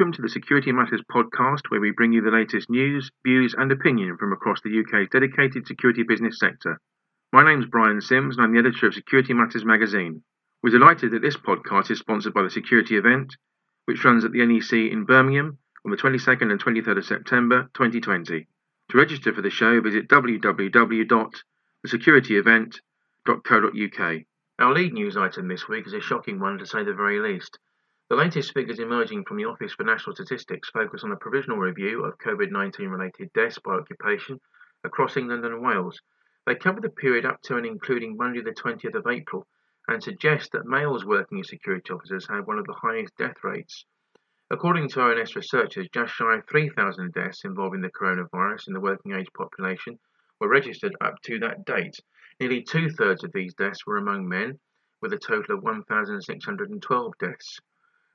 Welcome to the Security Matters podcast, where we bring you the latest news, views, and opinion from across the UK's dedicated security business sector. My name's Brian Sims, and I'm the editor of Security Matters magazine. We're delighted that this podcast is sponsored by the Security Event, which runs at the NEC in Birmingham on the 22nd and 23rd of September 2020. To register for the show, visit www.thesecurityevent.co.uk. Our lead news item this week is a shocking one to say the very least. The latest figures emerging from the Office for National Statistics focus on a provisional review of COVID 19 related deaths by occupation across England and Wales. They cover the period up to and including Monday, the 20th of April, and suggest that males working as security officers have one of the highest death rates. According to ONS researchers, just shy of 3,000 deaths involving the coronavirus in the working age population were registered up to that date. Nearly two thirds of these deaths were among men, with a total of 1,612 deaths.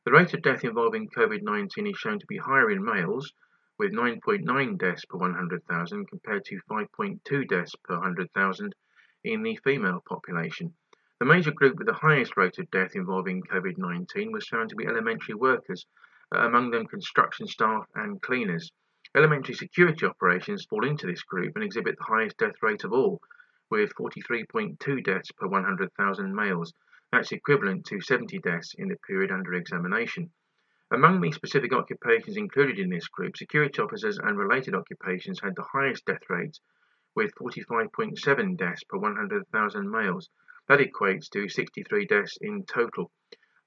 The rate of death involving COVID 19 is shown to be higher in males, with 9.9 deaths per 100,000 compared to 5.2 deaths per 100,000 in the female population. The major group with the highest rate of death involving COVID 19 was found to be elementary workers, uh, among them construction staff and cleaners. Elementary security operations fall into this group and exhibit the highest death rate of all, with 43.2 deaths per 100,000 males. That's equivalent to 70 deaths in the period under examination. Among the specific occupations included in this group, security officers and related occupations had the highest death rates, with 45.7 deaths per 100,000 males. That equates to 63 deaths in total.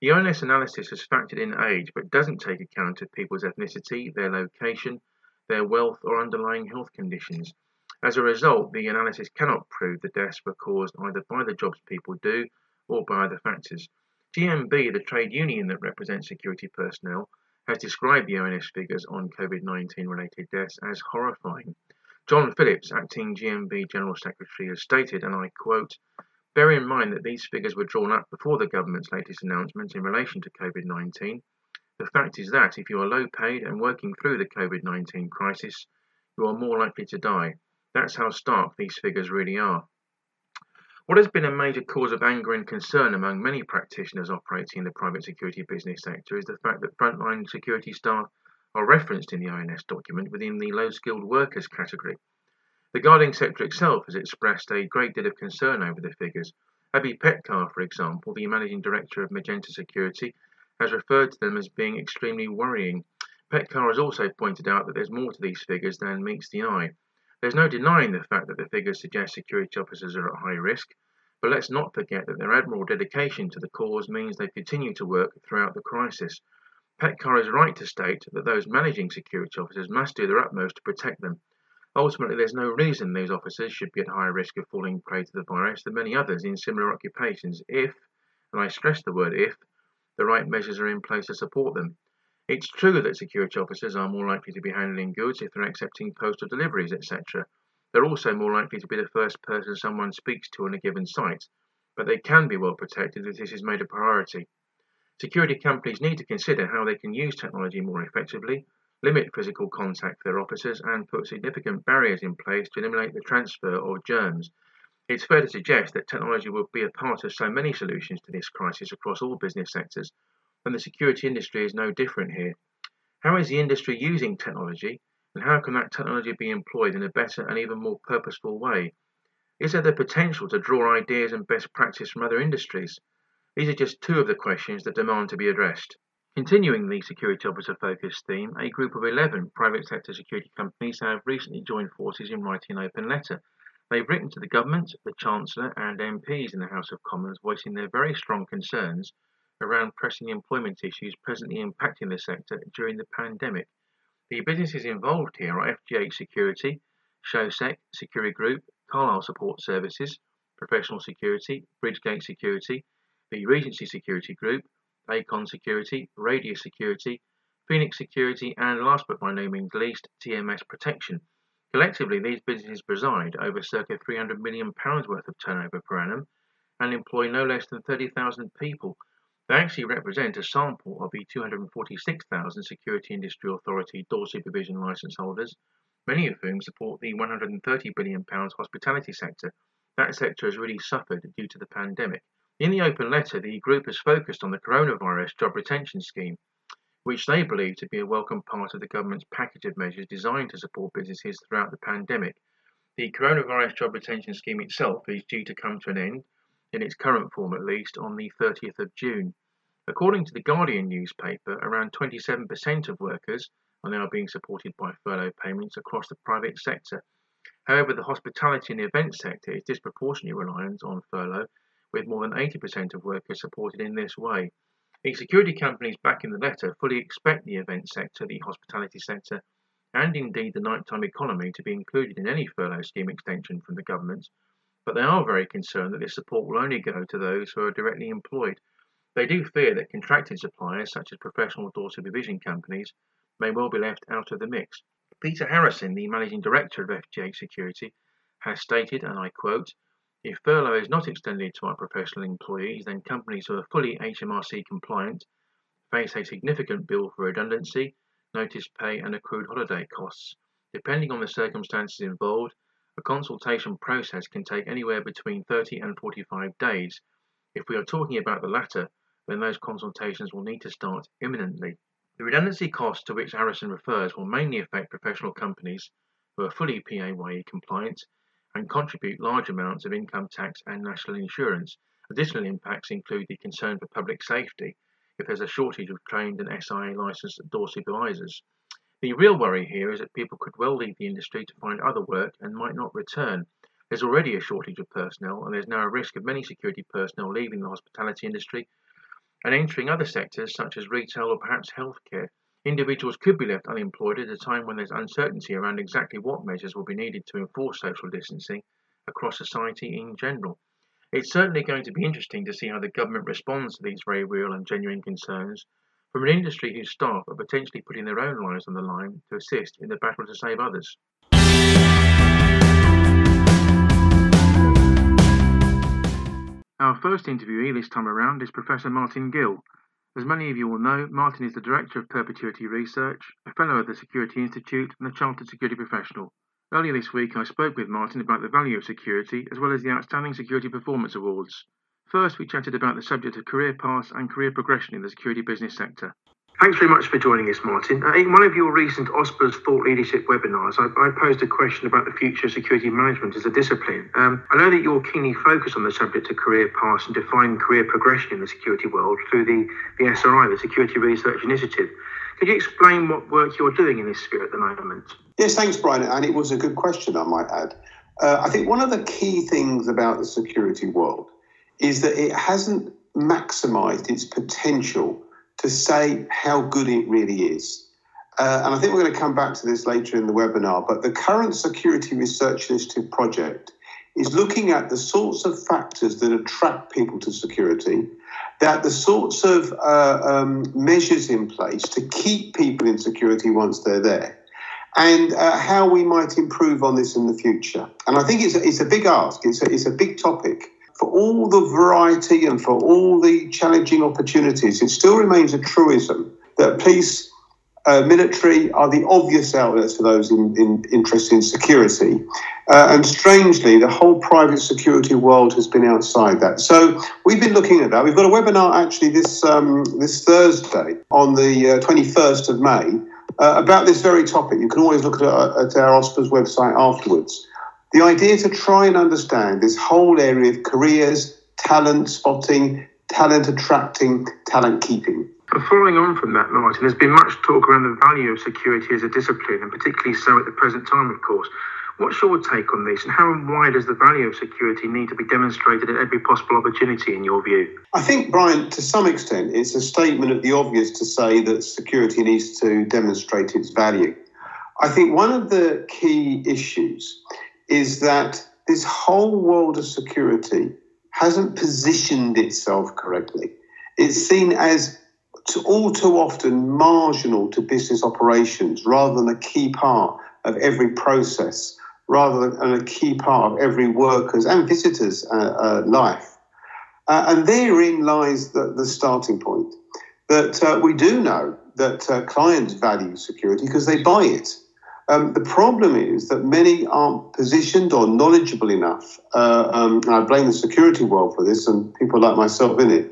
The ONS analysis has factored in age but doesn't take account of people's ethnicity, their location, their wealth, or underlying health conditions. As a result, the analysis cannot prove the deaths were caused either by the jobs people do or by other factors. GMB, the trade union that represents security personnel, has described the ONS figures on COVID 19 related deaths as horrifying. John Phillips, acting GMB General Secretary, has stated, and I quote, Bear in mind that these figures were drawn up before the government's latest announcement in relation to COVID 19. The fact is that if you are low paid and working through the COVID 19 crisis, you are more likely to die. That's how stark these figures really are. What has been a major cause of anger and concern among many practitioners operating in the private security business sector is the fact that frontline security staff are referenced in the ONS document within the low skilled workers category. The guarding sector itself has expressed a great deal of concern over the figures. Abby Petkar, for example, the managing director of Magenta Security, has referred to them as being extremely worrying. Petkar has also pointed out that there's more to these figures than meets the eye. There's no denying the fact that the figures suggest security officers are at high risk, but let's not forget that their admirable dedication to the cause means they continue to work throughout the crisis. Petkar is right to state that those managing security officers must do their utmost to protect them. Ultimately, there's no reason these officers should be at higher risk of falling prey to the virus than many others in similar occupations if, and I stress the word if, the right measures are in place to support them. It's true that security officers are more likely to be handling goods if they're accepting postal deliveries, etc. They're also more likely to be the first person someone speaks to on a given site, but they can be well protected if this is made a priority. Security companies need to consider how they can use technology more effectively, limit physical contact for their officers, and put significant barriers in place to eliminate the transfer of germs. It's fair to suggest that technology will be a part of so many solutions to this crisis across all business sectors, and the security industry is no different here. How is the industry using technology, and how can that technology be employed in a better and even more purposeful way? Is there the potential to draw ideas and best practice from other industries? These are just two of the questions that demand to be addressed. Continuing the security officer focused theme, a group of 11 private sector security companies have recently joined forces in writing an open letter. They've written to the government, the Chancellor, and MPs in the House of Commons voicing their very strong concerns around pressing employment issues presently impacting the sector during the pandemic. The businesses involved here are FGH Security, Showsec, Security Group, Carlisle Support Services, Professional Security, Bridgegate Security, the Regency Security Group, Acon Security, Radius Security, Phoenix Security, and last but by no means least, TMS Protection. Collectively, these businesses preside over circa £300 million worth of turnover per annum and employ no less than 30,000 people they actually represent a sample of the 246,000 Security Industry Authority door supervision licence holders, many of whom support the £130 billion hospitality sector. That sector has really suffered due to the pandemic. In the open letter, the group has focused on the coronavirus job retention scheme. which they believe to be a welcome part of the government's package of measures designed to support businesses throughout the pandemic. The Coronavirus Job Retention Scheme itself is due to come to an end, in its current form at least, on the 30th of June. According to the Guardian newspaper, around 27% of workers are now being supported by furlough payments across the private sector. However, the hospitality and event sector is disproportionately reliant on furlough, with more than 80% of workers supported in this way. The security companies back in the letter fully expect the event sector, the hospitality sector, and indeed the nighttime economy to be included in any furlough scheme extension from the government, but they are very concerned that this support will only go to those who are directly employed. They do fear that contracted suppliers, such as professional door supervision companies, may well be left out of the mix. Peter Harrison, the managing director of FGH Security, has stated, and I quote, if furlough is not extended to our professional employees, then companies who are fully HMRC compliant face a significant bill for redundancy, notice pay, and accrued holiday costs. Depending on the circumstances involved, a consultation process can take anywhere between 30 and 45 days. If we are talking about the latter, then those consultations will need to start imminently. The redundancy costs to which Harrison refers will mainly affect professional companies who are fully PAYE compliant and contribute large amounts of income tax and national insurance. Additional impacts include the concern for public safety if there's a shortage of trained and SIA licensed door supervisors. The real worry here is that people could well leave the industry to find other work and might not return. There's already a shortage of personnel, and there's now a risk of many security personnel leaving the hospitality industry and entering other sectors such as retail or perhaps healthcare. Individuals could be left unemployed at a time when there's uncertainty around exactly what measures will be needed to enforce social distancing across society in general. It's certainly going to be interesting to see how the government responds to these very real and genuine concerns from an industry whose staff are potentially putting their own lives on the line to assist in the battle to save others. Our first interviewee this time around is Professor Martin Gill. As many of you will know, Martin is the Director of Perpetuity Research, a Fellow of the Security Institute, and a Chartered Security Professional. Earlier this week, I spoke with Martin about the value of security as well as the Outstanding Security Performance Awards. First, we chatted about the subject of career paths and career progression in the security business sector. Thanks very much for joining us, Martin. Uh, in one of your recent OSPA's Thought Leadership webinars, I, I, posed a question about the future of security management as a discipline. Um, I know that you're keenly focused on the subject of career paths and defining career progression in the security world through the, the SRI, the Security Research Initiative. Could you explain what work you're doing in this sphere at the moment? Yes, thanks, Brian. And it was a good question, I might add. Uh, I think one of the key things about the security world is that it hasn't maximized its potential to say how good it really is. Uh, and I think we're going to come back to this later in the webinar, but the current Security Research Initiative project is looking at the sorts of factors that attract people to security, that the sorts of uh, um, measures in place to keep people in security once they're there, and uh, how we might improve on this in the future. And I think it's a, it's a big ask, it's a, it's a big topic for all the variety and for all the challenging opportunities, it still remains a truism that police, uh, military are the obvious outlets for those in, in interested in security. Uh, and strangely, the whole private security world has been outside that. So we've been looking at that. We've got a webinar actually this um, this Thursday on the uh, 21st of May. Uh, about this very topic. You can always look at, uh, at our OSPA's website afterwards. The idea to try and understand this whole area of careers, talent spotting, talent attracting, talent keeping. following on from that, Martin, there's been much talk around the value of security as a discipline, and particularly so at the present time, of course. What's your take on this, and how and why does the value of security need to be demonstrated at every possible opportunity, in your view? I think, Brian, to some extent, it's a statement of the obvious to say that security needs to demonstrate its value. I think one of the key issues is that this whole world of security hasn't positioned itself correctly. It's seen as to all too often marginal to business operations rather than a key part of every process, rather than a key part of every worker's and visitor's uh, uh, life. Uh, and therein lies the, the starting point that uh, we do know that uh, clients value security because they buy it. Um, the problem is that many aren't positioned or knowledgeable enough, uh, um, I blame the security world for this and people like myself in it,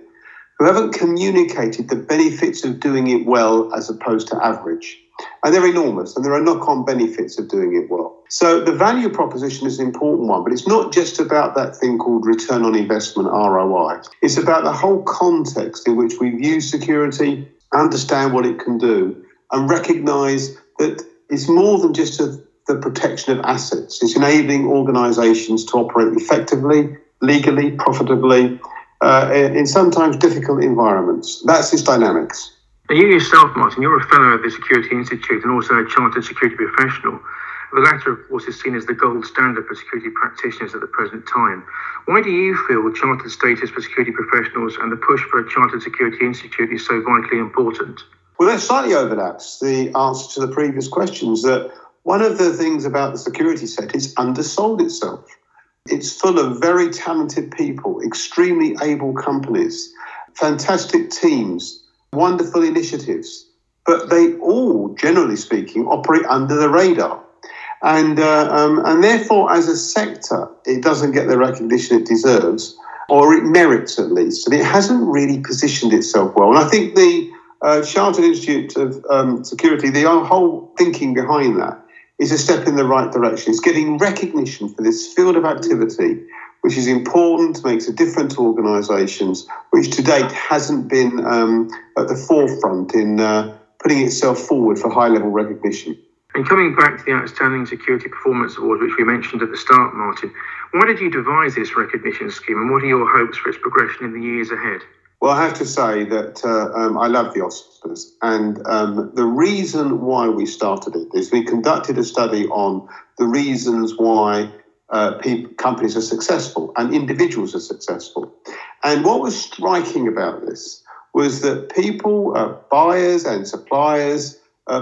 who haven't communicated the benefits of doing it well as opposed to average. And they're enormous, and there are knock on benefits of doing it well. So the value proposition is an important one, but it's not just about that thing called return on investment, ROI. It's about the whole context in which we view security, understand what it can do, and recognize that it's more than just a, the protection of assets. It's enabling organizations to operate effectively, legally, profitably, uh, in sometimes difficult environments. That's its dynamics. Now, you yourself, Martin, you're a fellow of the Security Institute and also a chartered security professional. The latter, of course, is seen as the gold standard for security practitioners at the present time. Why do you feel chartered status for security professionals and the push for a chartered security institute is so vitally important? Well, that slightly overlaps the answer to the previous questions. That one of the things about the security sector is undersold itself. It's full of very talented people, extremely able companies, fantastic teams, wonderful initiatives, but they all, generally speaking, operate under the radar. And, uh, um, and therefore, as a sector, it doesn't get the recognition it deserves, or it merits at least. And it hasn't really positioned itself well. And I think the uh, Chartered Institute of um, Security, the whole thinking behind that is a step in the right direction. It's getting recognition for this field of activity, which is important, makes a difference to organisations, which to date hasn't been um, at the forefront in uh, putting itself forward for high level recognition. And coming back to the Outstanding Security Performance Award, which we mentioned at the start, Martin, why did you devise this recognition scheme and what are your hopes for its progression in the years ahead? Well, I have to say that uh, um, I love the Oscars, and um, the reason why we started it is we conducted a study on the reasons why uh, companies are successful and individuals are successful. And what was striking about this was that people, uh, buyers and suppliers,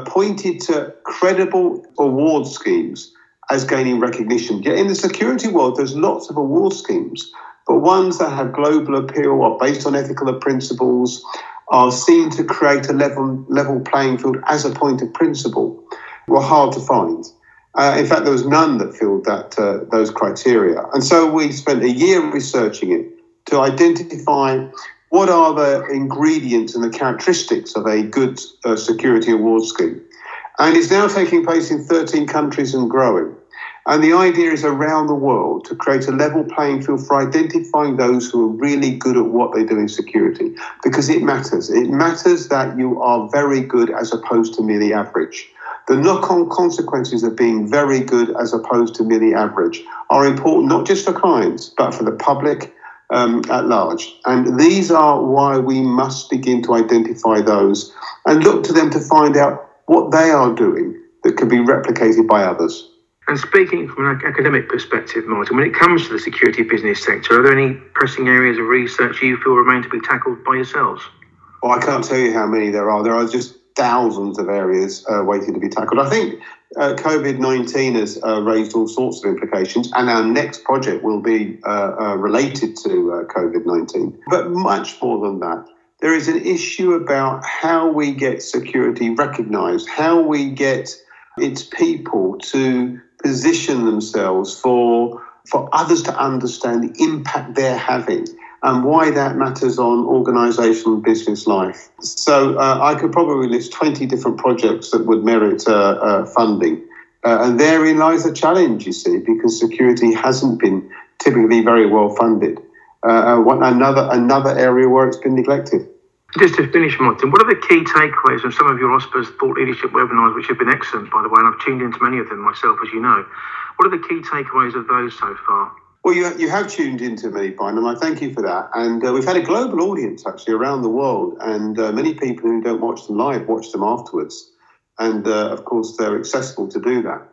pointed to credible award schemes as gaining recognition. Yet in the security world, there's lots of award schemes but ones that have global appeal, are based on ethical principles, are seen to create a level, level playing field as a point of principle, were hard to find. Uh, in fact, there was none that filled that uh, those criteria. And so we spent a year researching it to identify what are the ingredients and the characteristics of a good uh, security award scheme. And it's now taking place in 13 countries and growing. And the idea is around the world to create a level playing field for identifying those who are really good at what they do in security because it matters. It matters that you are very good as opposed to merely average. The knock on consequences of being very good as opposed to merely average are important not just for clients but for the public um, at large. And these are why we must begin to identify those and look to them to find out what they are doing that can be replicated by others. And speaking from an academic perspective, Martin, when it comes to the security business sector, are there any pressing areas of research you feel remain to be tackled by yourselves? Well, I can't tell you how many there are. There are just thousands of areas uh, waiting to be tackled. I think uh, COVID 19 has uh, raised all sorts of implications, and our next project will be uh, uh, related to uh, COVID 19. But much more than that, there is an issue about how we get security recognized, how we get its people to position themselves for for others to understand the impact they're having and why that matters on organizational business life. So uh, I could probably list 20 different projects that would merit uh, uh, funding. Uh, and therein lies the challenge, you see, because security hasn't been typically very well funded. Uh, uh, another, another area where it's been neglected. Just to finish, Martin, what are the key takeaways from some of your OSPA's thought leadership webinars, which have been excellent, by the way, and I've tuned into many of them myself, as you know. What are the key takeaways of those so far? Well, you, you have tuned into many, Brian, and I thank you for that. And uh, we've had a global audience actually around the world, and uh, many people who don't watch them live watch them afterwards. And uh, of course, they're accessible to do that.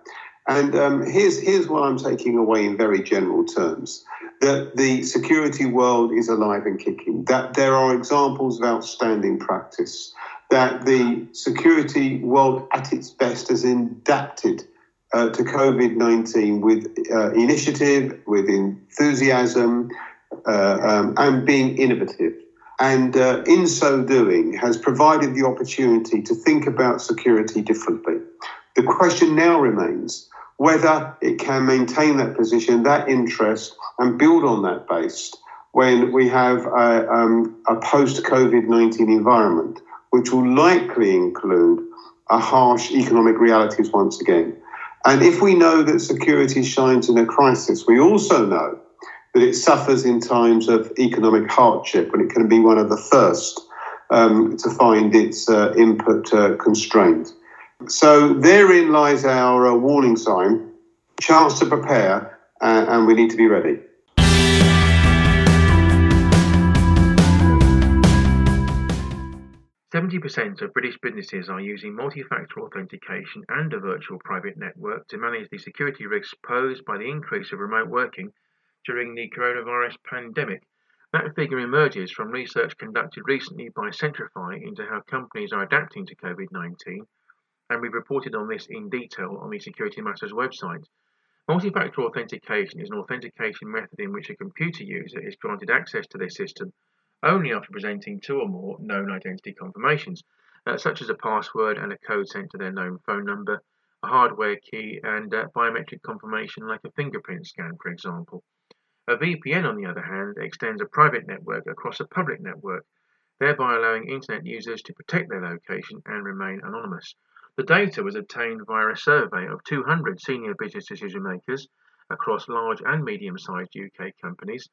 And um, here's here's what I'm taking away in very general terms: that the security world is alive and kicking. That there are examples of outstanding practice. That the security world, at its best, has adapted uh, to COVID 19 with uh, initiative, with enthusiasm, uh, um, and being innovative. And uh, in so doing, has provided the opportunity to think about security differently. The question now remains whether it can maintain that position, that interest, and build on that base when we have a, um, a post COVID 19 environment, which will likely include a harsh economic realities once again. And if we know that security shines in a crisis, we also know that it suffers in times of economic hardship and it can be one of the first um, to find its uh, input uh, constrained. So therein lies our uh, warning sign, chance to prepare, uh, and we need to be ready. Seventy percent of British businesses are using multi-factor authentication and a virtual private network to manage the security risks posed by the increase of remote working during the coronavirus pandemic. That figure emerges from research conducted recently by Centrify into how companies are adapting to COVID 19, and we've reported on this in detail on the Security Matters website. Multi factor authentication is an authentication method in which a computer user is granted access to their system only after presenting two or more known identity confirmations, uh, such as a password and a code sent to their known phone number, a hardware key, and uh, biometric confirmation like a fingerprint scan, for example. A VPN, on the other hand, extends a private network across a public network, thereby allowing Internet users to protect their location and remain anonymous. The data was obtained via a survey of 200 senior business decision makers across large and medium sized UK companies.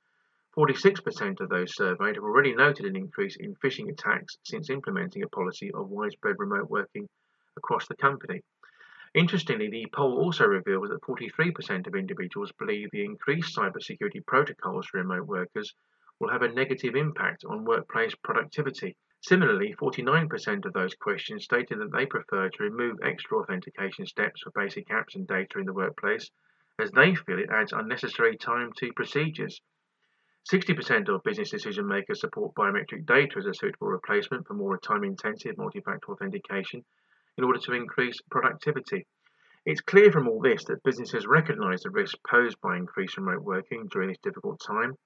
46% of those surveyed have already noted an increase in phishing attacks since implementing a policy of widespread remote working across the company. Interestingly, the poll also reveals that 43% of individuals believe the increased cybersecurity protocols for remote workers will have a negative impact on workplace productivity. Similarly, 49% of those questioned stated that they prefer to remove extra authentication steps for basic apps and data in the workplace, as they feel it adds unnecessary time to procedures. 60% of business decision makers support biometric data as a suitable replacement for more time intensive multi factor authentication, in order to increase productivity. It's clear from all this that businesses recognise the risks posed by increased remote working during this difficult time,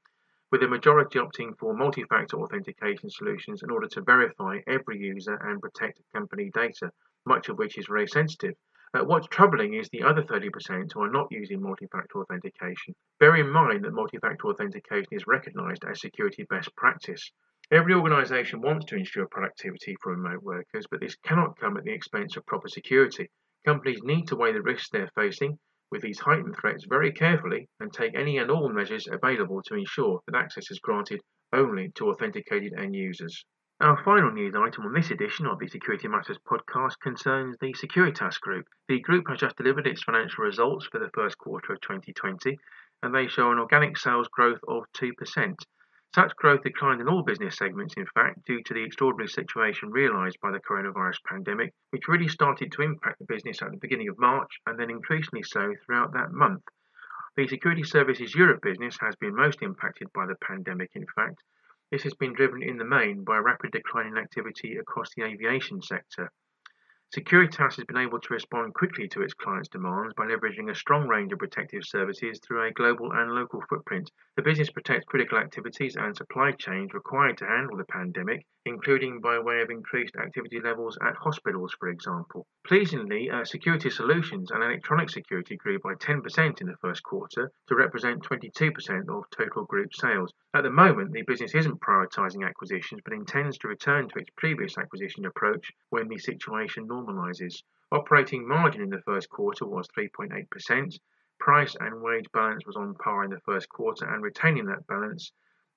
with a majority opting for multi factor authentication solutions in order to verify every user and protect company data, much of which is very sensitive. Uh, what's troubling is the other 30% who are not using multi factor authentication. Bear in mind that multi factor authentication is recognised as security best practice. Every organisation wants to ensure productivity for remote workers, but this cannot come at the expense of proper security. Companies need to weigh the risks they're facing with these heightened threats very carefully and take any and all measures available to ensure that access is granted only to authenticated end users. Our final news item on this edition of the Security Matters podcast concerns the Securitas Group. The group has just delivered its financial results for the first quarter of 2020, and they show an organic sales growth of 2%. Such growth declined in all business segments, in fact, due to the extraordinary situation realised by the coronavirus pandemic, which really started to impact the business at the beginning of March and then increasingly so throughout that month. The Security Services Europe business has been most impacted by the pandemic, in fact. This has been driven in the main by a rapid decline in activity across the aviation sector. Securitas has been able to respond quickly to its clients' demands by leveraging a strong range of protective services through a global and local footprint. The business protects critical activities and supply chains required to handle the pandemic, including by way of increased activity levels at hospitals, for example. Pleasingly, uh, security solutions and electronic security grew by 10% in the first quarter to represent 22% of total group sales. At the moment, the business isn't prioritising acquisitions but intends to return to its previous acquisition approach when the situation normalizes. Operating margin in the first quarter was 3.8%. Price and wage balance was on par in the first quarter, and retaining that balance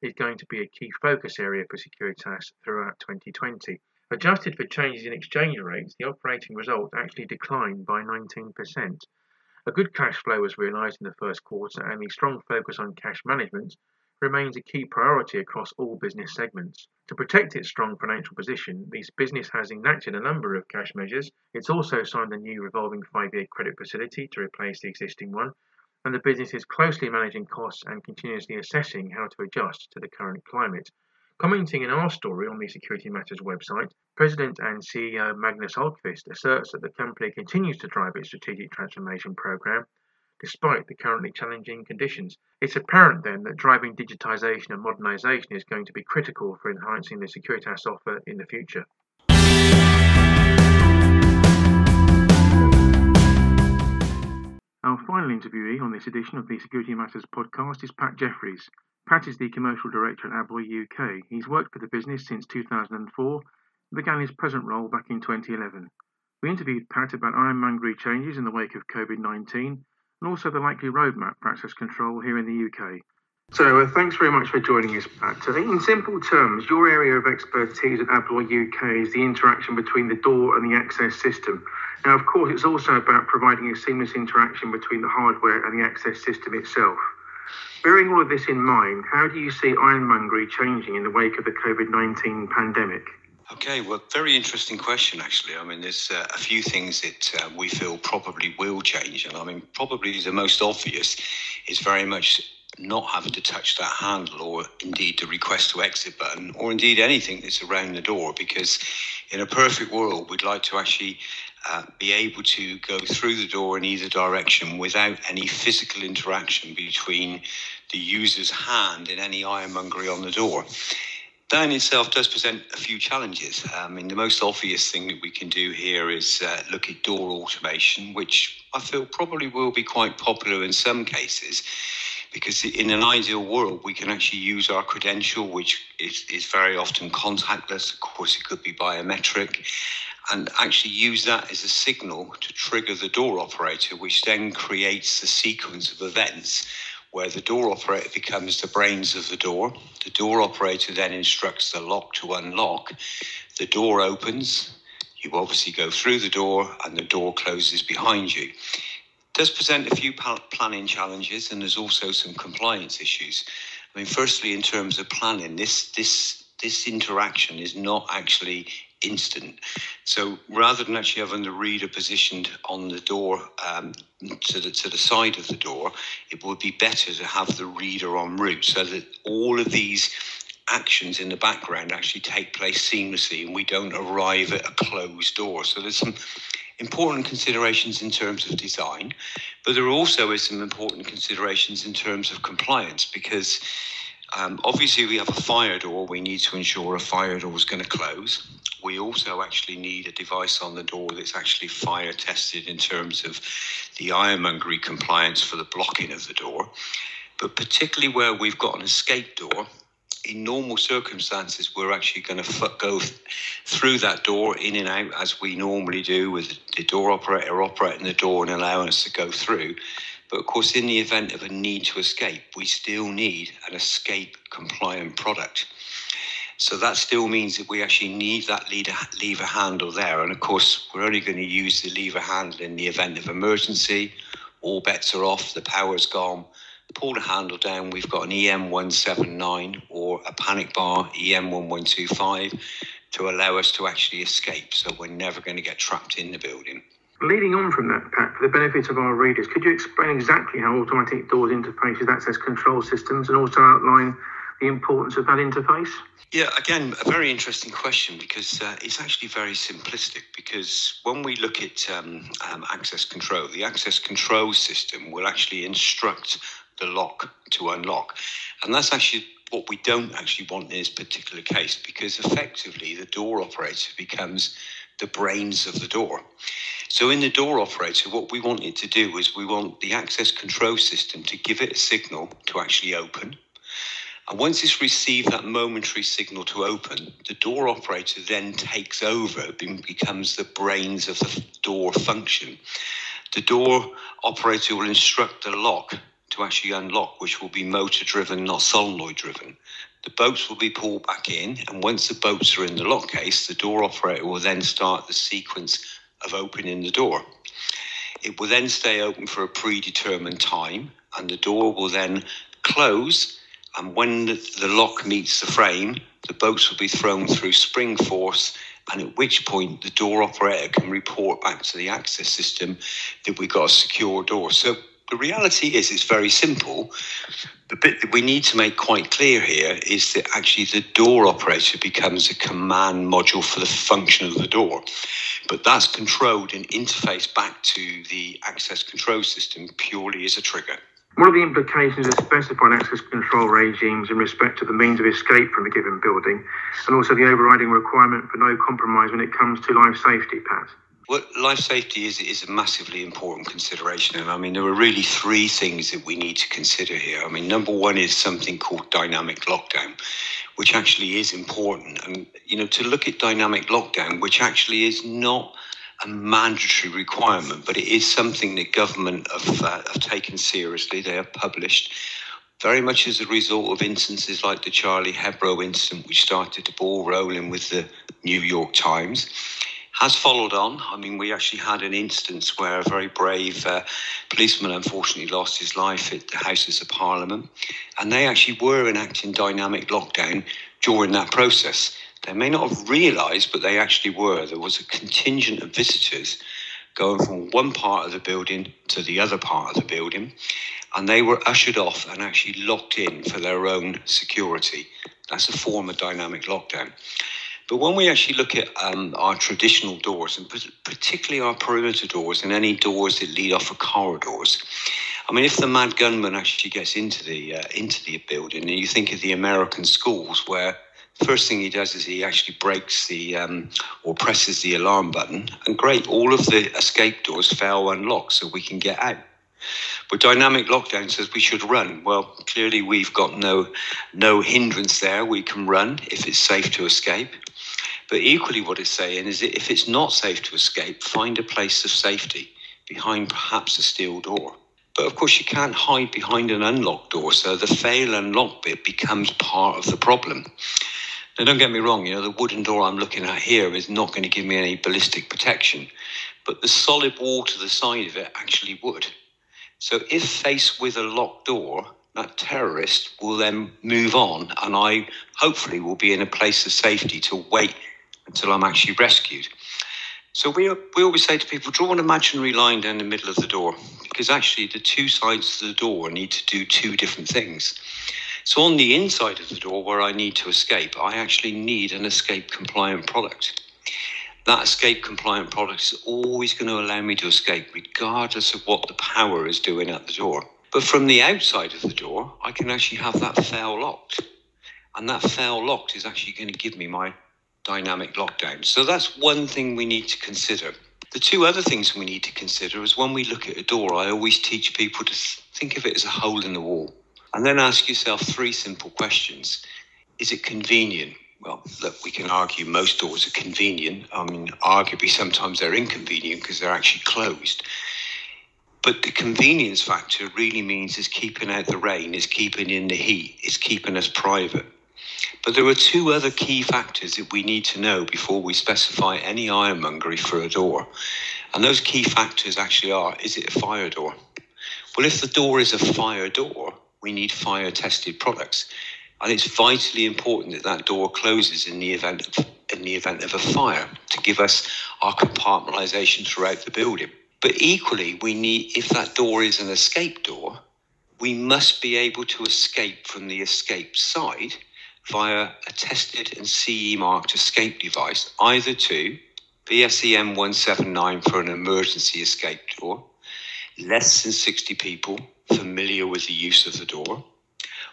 is going to be a key focus area for Securitas throughout 2020. Adjusted for changes in exchange rates, the operating result actually declined by 19%. A good cash flow was realised in the first quarter, and the strong focus on cash management remains a key priority across all business segments. To protect its strong financial position, this business has enacted a number of cash measures. It's also signed a new revolving five year credit facility to replace the existing one, and the business is closely managing costs and continuously assessing how to adjust to the current climate. Commenting in our story on the Security Matters website, President and CEO Magnus Ahlqvist asserts that the company continues to drive its strategic transformation program despite the currently challenging conditions. It's apparent then that driving digitisation and modernisation is going to be critical for enhancing the Securitas offer in the future. Our final interviewee on this edition of the Security Matters podcast is Pat Jeffries. Pat is the commercial director at Abloy UK. He's worked for the business since 2004 and began his present role back in 2011. We interviewed Pat about ironmongery changes in the wake of COVID 19 and also the likely roadmap for access control here in the UK. So, uh, thanks very much for joining us, Pat. In simple terms, your area of expertise at Abloy UK is the interaction between the door and the access system. Now, of course, it's also about providing a seamless interaction between the hardware and the access system itself. Bearing all of this in mind, how do you see ironmongery changing in the wake of the COVID 19 pandemic? Okay, well, very interesting question, actually. I mean, there's uh, a few things that uh, we feel probably will change. And I mean, probably the most obvious is very much not having to touch that handle or indeed the request to exit button or indeed anything that's around the door because in a perfect world we'd like to actually uh, be able to go through the door in either direction without any physical interaction between the user's hand and any ironmongery on the door. That in itself does present a few challenges. I mean, the most obvious thing that we can do here is uh, look at door automation, which I feel probably will be quite popular in some cases because in an ideal world, we can actually use our credential, which is, is very often contactless. Of course, it could be biometric, and actually use that as a signal to trigger the door operator, which then creates the sequence of events where the door operator becomes the brains of the door. The door operator then instructs the lock to unlock. The door opens. You obviously go through the door, and the door closes behind you does present a few planning challenges and there's also some compliance issues. I mean, firstly, in terms of planning, this this this interaction is not actually instant. So rather than actually having the reader positioned on the door um, to the to the side of the door, it would be better to have the reader en route so that all of these actions in the background actually take place seamlessly and we don't arrive at a closed door. So there's some important considerations in terms of design, but there also is some important considerations in terms of compliance because um, obviously we have a fire door. We need to ensure a fire door is going to close. We also actually need a device on the door that's actually fire tested in terms of the ironmongery compliance for the blocking of the door. But particularly where we've got an escape door, in normal circumstances, we're actually going to go through that door in and out as we normally do with the door operator operating the door and allowing us to go through. But of course, in the event of a need to escape, we still need an escape compliant product. So that still means that we actually need that lever handle there. And of course, we're only going to use the lever handle in the event of emergency. All bets are off, the power's gone pull the handle down, we've got an EN179 or a panic bar EN1125 to allow us to actually escape. So we're never going to get trapped in the building. Leading on from that, Pat, for the benefit of our readers, could you explain exactly how automatic doors interface with access control systems and also outline the importance of that interface? Yeah, again, a very interesting question because uh, it's actually very simplistic. Because when we look at um, um, access control, the access control system will actually instruct the lock to unlock. And that's actually what we don't actually want in this particular case because effectively the door operator becomes the brains of the door. So in the door operator, what we want it to do is we want the access control system to give it a signal to actually open. And once it's received that momentary signal to open, the door operator then takes over and becomes the brains of the door function. The door operator will instruct the lock to actually unlock, which will be motor driven, not solenoid driven. The boats will be pulled back in, and once the boats are in the lock case, the door operator will then start the sequence of opening the door. It will then stay open for a predetermined time, and the door will then close. And when the, lock meets the frame, the boats will be thrown through spring force and at which point the door operator can report back to the access system that we've got a secure door. So the reality is it's very simple. The bit that we need to make quite clear here is that actually the door operator becomes a command module for the function of the door. But that's controlled and interfaced back to the access control system purely as a trigger. What are the implications of specified access control regimes in respect to the means of escape from a given building and also the overriding requirement for no compromise when it comes to life safety, Pat? Well, life safety is, is a massively important consideration. And I mean, there are really three things that we need to consider here. I mean, number one is something called dynamic lockdown, which actually is important. And, you know, to look at dynamic lockdown, which actually is not a mandatory requirement, but it is something that government have, uh, have taken seriously. They have published very much as a result of instances like the Charlie Hebdo incident, which started the ball rolling with the New York Times has followed on. I mean, we actually had an instance where a very brave uh, policeman unfortunately lost his life at the Houses of Parliament, and they actually were enacting dynamic lockdown during that process. They may not have realised, but they actually were. There was a contingent of visitors going from one part of the building to the other part of the building, and they were ushered off and actually locked in for their own security. That's a form of dynamic lockdown. But when we actually look at um, our traditional doors, and particularly our perimeter doors and any doors that lead off of corridors, I mean, if the mad gunman actually gets into the uh, into the building, and you think of the American schools where first thing he does is he actually breaks the um, or presses the alarm button, and great, all of the escape doors fail unlock so we can get out. But dynamic lockdown says we should run. Well, clearly we've got no no hindrance there. We can run if it's safe to escape. But equally, what it's saying is that if it's not safe to escape, find a place of safety behind perhaps a steel door. But of course, you can't hide behind an unlocked door, so the fail unlock bit becomes part of the problem. Now, don't get me wrong, you know, the wooden door I'm looking at here is not going to give me any ballistic protection, but the solid wall to the side of it actually would. So, if faced with a locked door, that terrorist will then move on, and I hopefully will be in a place of safety to wait until I'm actually rescued. So we, we always say to people, draw an imaginary line down the middle of the door, because actually the two sides of the door need to do two different things. So on the inside of the door where I need to escape, I actually need an escape compliant product. That escape compliant product is always going to allow me to escape, regardless of what the power is doing at the door. But from the outside of the door, I can actually have that fail locked. And that fail locked is actually going to give me my dynamic lockdown. So that's one thing we need to consider. The two other things we need to consider is when we look at a door, I always teach people to think of it as a hole in the wall. And then ask yourself three simple questions. Is it convenient? Well, look, we can argue most doors are convenient. I mean, arguably sometimes they're inconvenient because they're actually closed. But the convenience factor really means is keeping out the rain, is keeping in the heat, is keeping us private. But there are two other key factors that we need to know before we specify any ironmongery for a door. And those key factors actually are is it a fire door? Well, if the door is a fire door, we need fire tested products. And it's vitally important that that door closes in the event of, in the event of a fire to give us our compartmentalization throughout the building. But equally, we need if that door is an escape door, we must be able to escape from the escape side via a tested and CE marked escape device, either to BS EN 179 for an emergency escape door, less than 60 people familiar with the use of the door,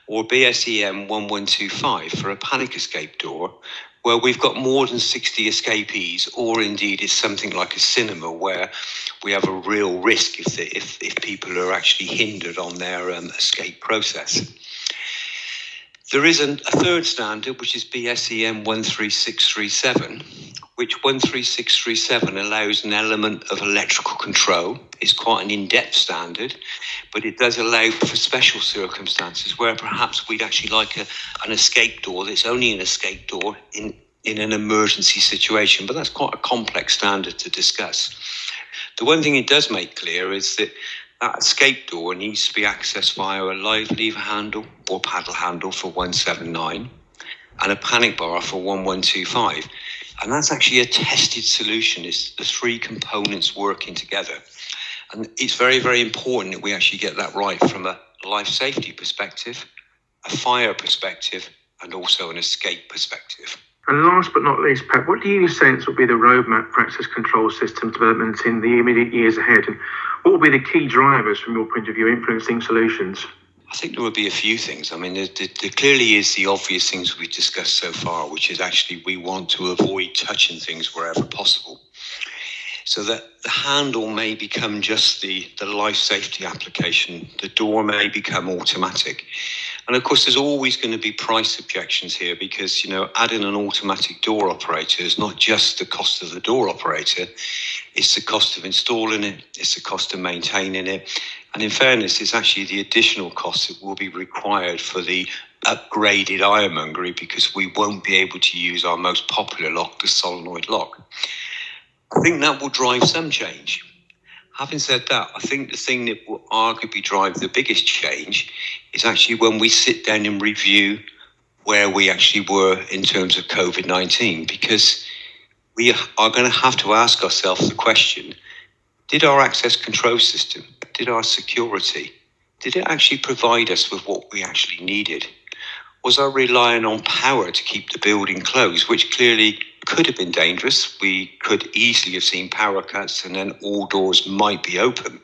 or BS EN 1125 for a panic escape door where we've got more than 60 escapees, or indeed it's something like a cinema where we have a real risk if, the, if, if people are actually hindered on their um, escape process. There is a third standard, which is BS EN 13637, which 13637 allows an element of electrical control. It's quite an in depth standard, but it does allow for special circumstances where perhaps we'd actually like a, an escape door that's only an escape door in, in an emergency situation. But that's quite a complex standard to discuss. The one thing it does make clear is that that escape door needs to be accessed via a live lever handle or paddle handle for 179 and a panic bar for 1125. And that's actually a tested solution. It's the three components working together. And it's very, very important that we actually get that right from a life safety perspective, a fire perspective, and also an escape perspective. And last but not least, Pat, what do you sense will be the roadmap for access control system development in the immediate years ahead? And what will be the key drivers from your point of view influencing solutions? I think there will be a few things. I mean, there, there, clearly is the obvious things we've discussed so far, which is actually we want to avoid touching things wherever possible. so that the handle may become just the, the life safety application, the door may become automatic. And of course, there's always going to be price objections here because, you know, adding an automatic door operator is not just the cost of the door operator, it's the cost of installing it, it's the cost of maintaining it. And in fairness, it's actually the additional cost that will be required for the upgraded ironmongery because we won't be able to use our most popular lock, the solenoid lock. I think that will drive some change. Having said that, I think the thing that will arguably drive the biggest change is actually when we sit down and review where we actually were in terms of COVID 19, because we are going to have to ask ourselves the question did our access control system, did our security, did it actually provide us with what we actually needed? Was I relying on power to keep the building closed, which clearly could have been dangerous. We could easily have seen power cuts and then all doors might be open.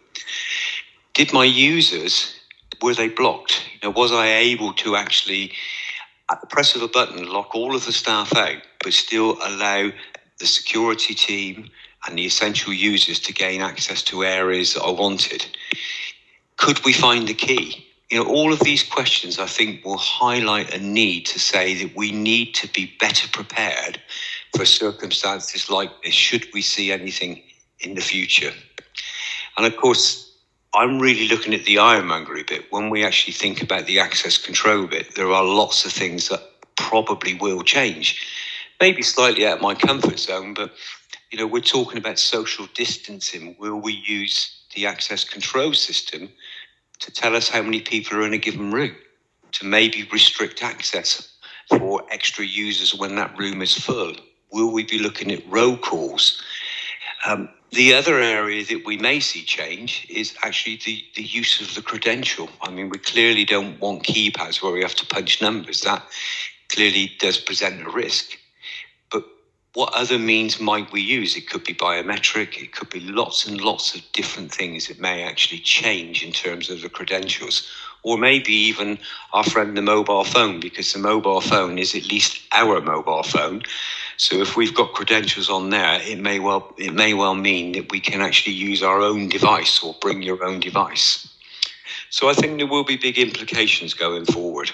Did my users, were they blocked? You know, was I able to actually, at the press of a button, lock all of the staff out, but still allow the security team and the essential users to gain access to areas that I wanted? Could we find the key? You know, all of these questions I think will highlight a need to say that we need to be better prepared for circumstances like this, should we see anything in the future. And of course, I'm really looking at the ironmongery bit. When we actually think about the access control bit, there are lots of things that probably will change. Maybe slightly out of my comfort zone, but you know, we're talking about social distancing. Will we use the access control system to tell us how many people are in a given room, to maybe restrict access for extra users when that room is full? Will we be looking at roll calls? Um, the other area that we may see change is actually the, the use of the credential. I mean, we clearly don't want keypads where we have to punch numbers. That clearly does present a risk what other means might we use? It could be biometric, it could be lots and lots of different things that may actually change in terms of the credentials, or maybe even our friend the mobile phone, because the mobile phone is at least our mobile phone. So if we've got credentials on there, it may well it may well mean that we can actually use our own device or bring your own device. So I think there will be big implications going forward.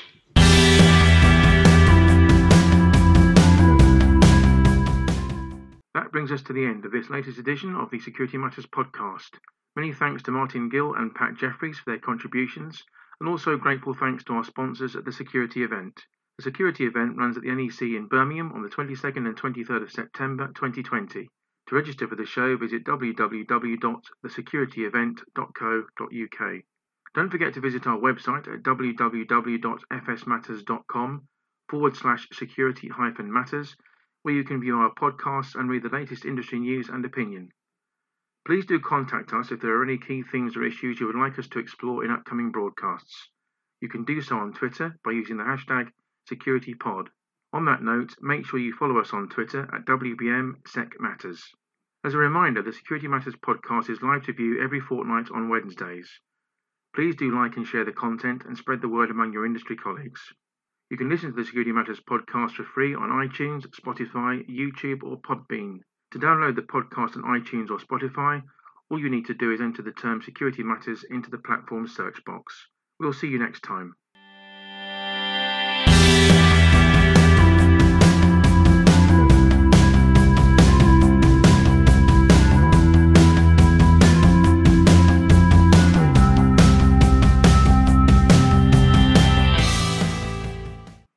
Brings us to the end of this latest edition of the Security Matters podcast. Many thanks to Martin Gill and Pat Jeffries for their contributions, and also grateful thanks to our sponsors at the security event. The security event runs at the NEC in Birmingham on the 22nd and 23rd of September 2020. To register for the show, visit www.thesecurityevent.co.uk. Don't forget to visit our website at www.fsmatters.com forward slash security hyphen matters where you can view our podcasts and read the latest industry news and opinion. Please do contact us if there are any key themes or issues you would like us to explore in upcoming broadcasts. You can do so on Twitter by using the hashtag SecurityPod. On that note, make sure you follow us on Twitter at WBMSecMatters. As a reminder, the Security Matters podcast is live to view every fortnight on Wednesdays. Please do like and share the content and spread the word among your industry colleagues. You can listen to the Security Matters podcast for free on iTunes, Spotify, YouTube, or Podbean. To download the podcast on iTunes or Spotify, all you need to do is enter the term Security Matters into the platform search box. We'll see you next time.